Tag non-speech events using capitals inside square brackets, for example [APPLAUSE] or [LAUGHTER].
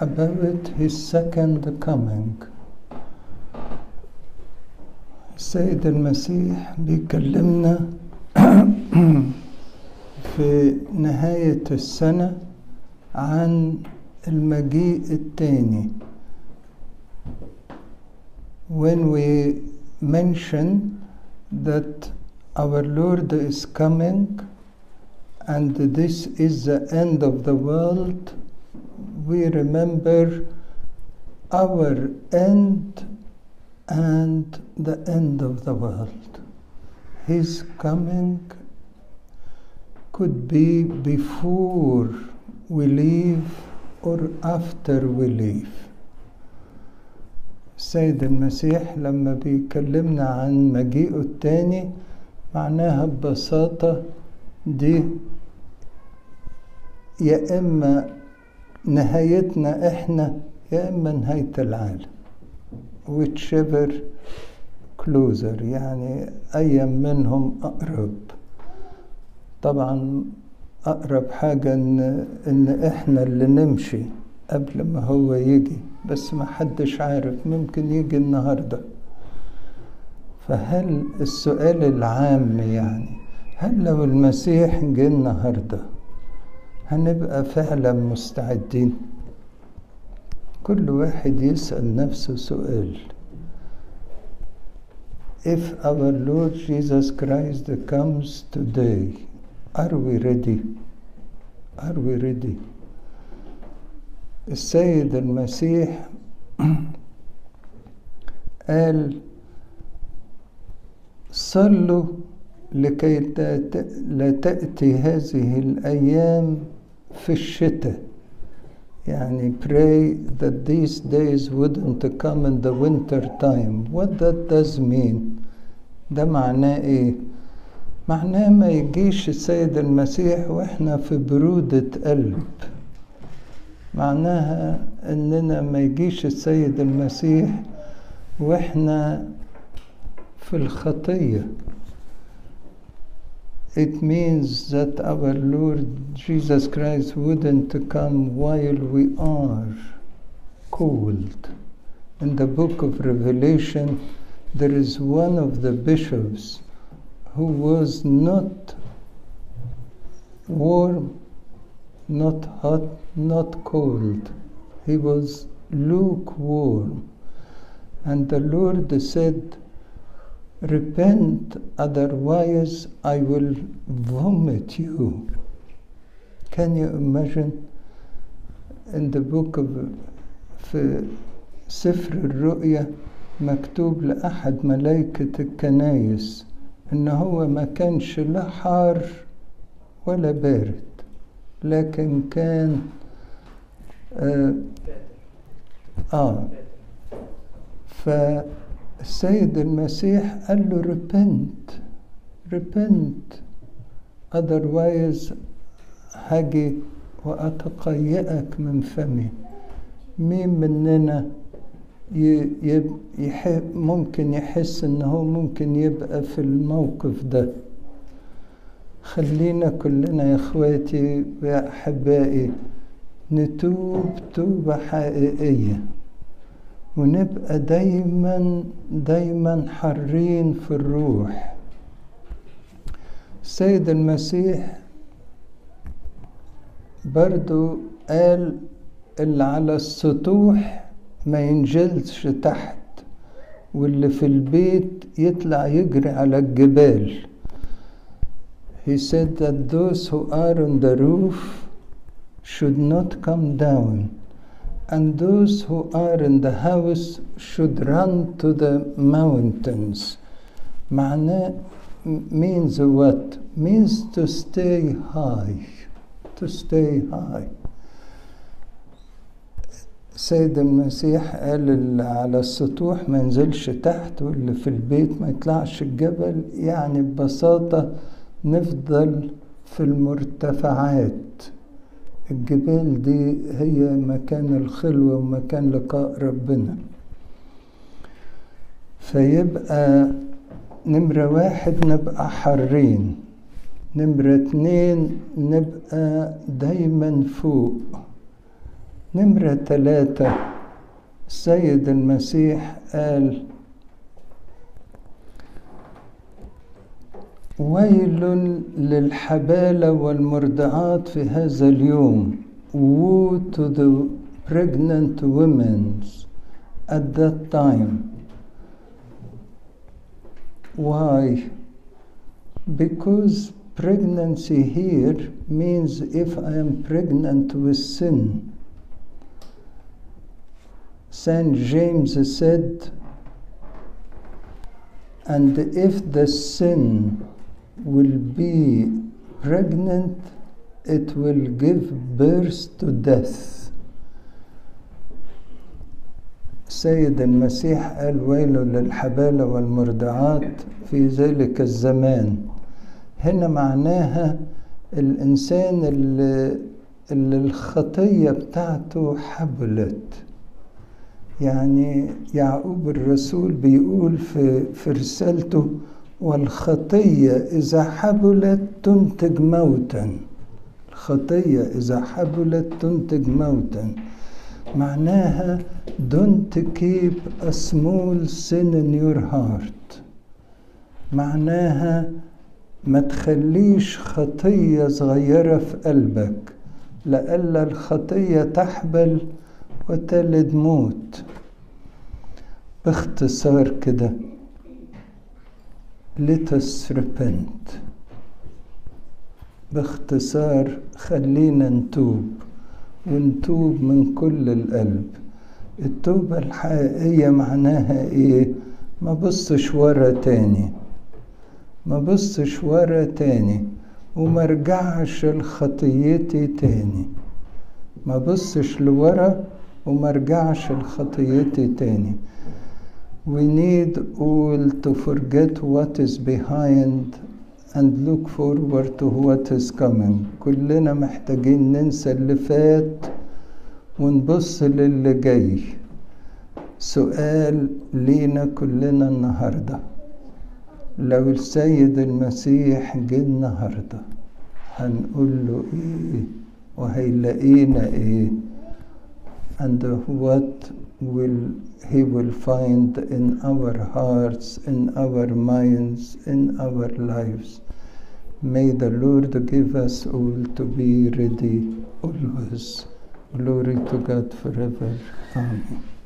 about his second coming السيد المسيح بيكلمنا [CLEARS THROAT] في نهاية السنة عن المجيء التاني when we mention that our Lord is coming and this is the end of the world, we remember our end and the end of the world. His coming could be before we leave or after we leave. السيد المسيح لما بيكلمنا عن مجيئه التاني معناها ببساطة دي يا إما نهايتنا إحنا يا إما نهاية العالم. Whichever closer يعني أي منهم أقرب. طبعا أقرب حاجة إن, إن إحنا اللي نمشي قبل ما هو يجي بس ما حدش عارف ممكن يجي النهاردة. فهل السؤال العام يعني هل لو المسيح جه النهاردة هنبقى فعلا مستعدين كل واحد يسأل نفسه سؤال If our Lord Jesus Christ comes today, are we ready? Are we ready? السيد المسيح [CLEARS THROAT] قال صلوا لكي لا تأتي هذه الأيام في الشتاء. يعني pray that these days wouldn't come in the winter time. What that does mean? ده معناه إيه؟ معناه ما يجيش السيد المسيح وإحنا في برودة قلب. معناها إننا ما يجيش السيد المسيح وإحنا في الخطية. It means that our Lord Jesus Christ wouldn't come while we are cold. In the book of Revelation, there is one of the bishops who was not warm, not hot, not cold. He was lukewarm. And the Lord said, Repent, otherwise I will vomit you. Can you imagine? In the book of في سفر الرؤيا مكتوب لأحد ملائكة الكنايس إن هو ما كانش لا حار ولا بارد لكن كان آه, آه فالسيد المسيح قال له repent. Repent. Otherwise هاجي وأتقيأك من فمي. مين مننا يحب ممكن يحس إن هو ممكن يبقى في الموقف ده؟ خلينا كلنا يا إخواتي ويا أحبائي نتوب توبة حقيقية. ونبقى دايما دايما حرين في الروح. السيد المسيح برضو قال اللي على السطوح ما ينزلش تحت واللي في البيت يطلع يجري على الجبال. He said that those who are on the roof should not come down. And those who are in the house should run to the mountains. معناه means what? means to stay high to stay high. سيد المسيح قال اللي على السطوح ما ينزلش تحت واللي في البيت ما يطلعش الجبل. يعني ببساطة نفضل في المرتفعات. الجبال دي هي مكان الخلوة ومكان لقاء ربنا. فيبقى نمرة واحد نبقى حرين نمرة اتنين نبقى دايما فوق نمرة ثلاثة السيد المسيح قال ويل للحبالة والمرضعات في هذا اليوم Woe to the pregnant women at that time Why? Because pregnancy here means if I am pregnant with sin. Saint James said, and if the sin will be pregnant, it will give birth to death. سيد المسيح قال ويل للحبالة والمرضعات في ذلك الزمان هنا معناها الإنسان اللي, اللي الخطية بتاعته حبلت يعني يعقوب الرسول بيقول في, في رسالته والخطية إذا حبلت تنتج موتا. الخطية إذا حبلت تنتج موتا. معناها don't keep a small sin in your heart معناها ما تخليش خطية صغيرة في قلبك لألا الخطية تحبل وتلد موت. باختصار كده. Repent باختصار خلينا نتوب ونتوب من كل القلب. التوبة الحقيقية معناها إيه؟ ما بصش ورا تاني. ما بصش ورا تاني وما رجعش لخطيتي تاني. ما بصش لورا وما رجعش لخطيتي تاني. We need all to forget what is behind and look forward to what is coming. كلنا محتاجين ننسى اللي فات ونبص للي جاي. سؤال لينا كلنا النهارده. لو السيد المسيح جه النهارده هنقول له إيه؟ وهيلاقينا إيه؟ And what will he will find in our hearts in our minds in our lives. May the lord give us all to be ready always. Glory to god forever. Amen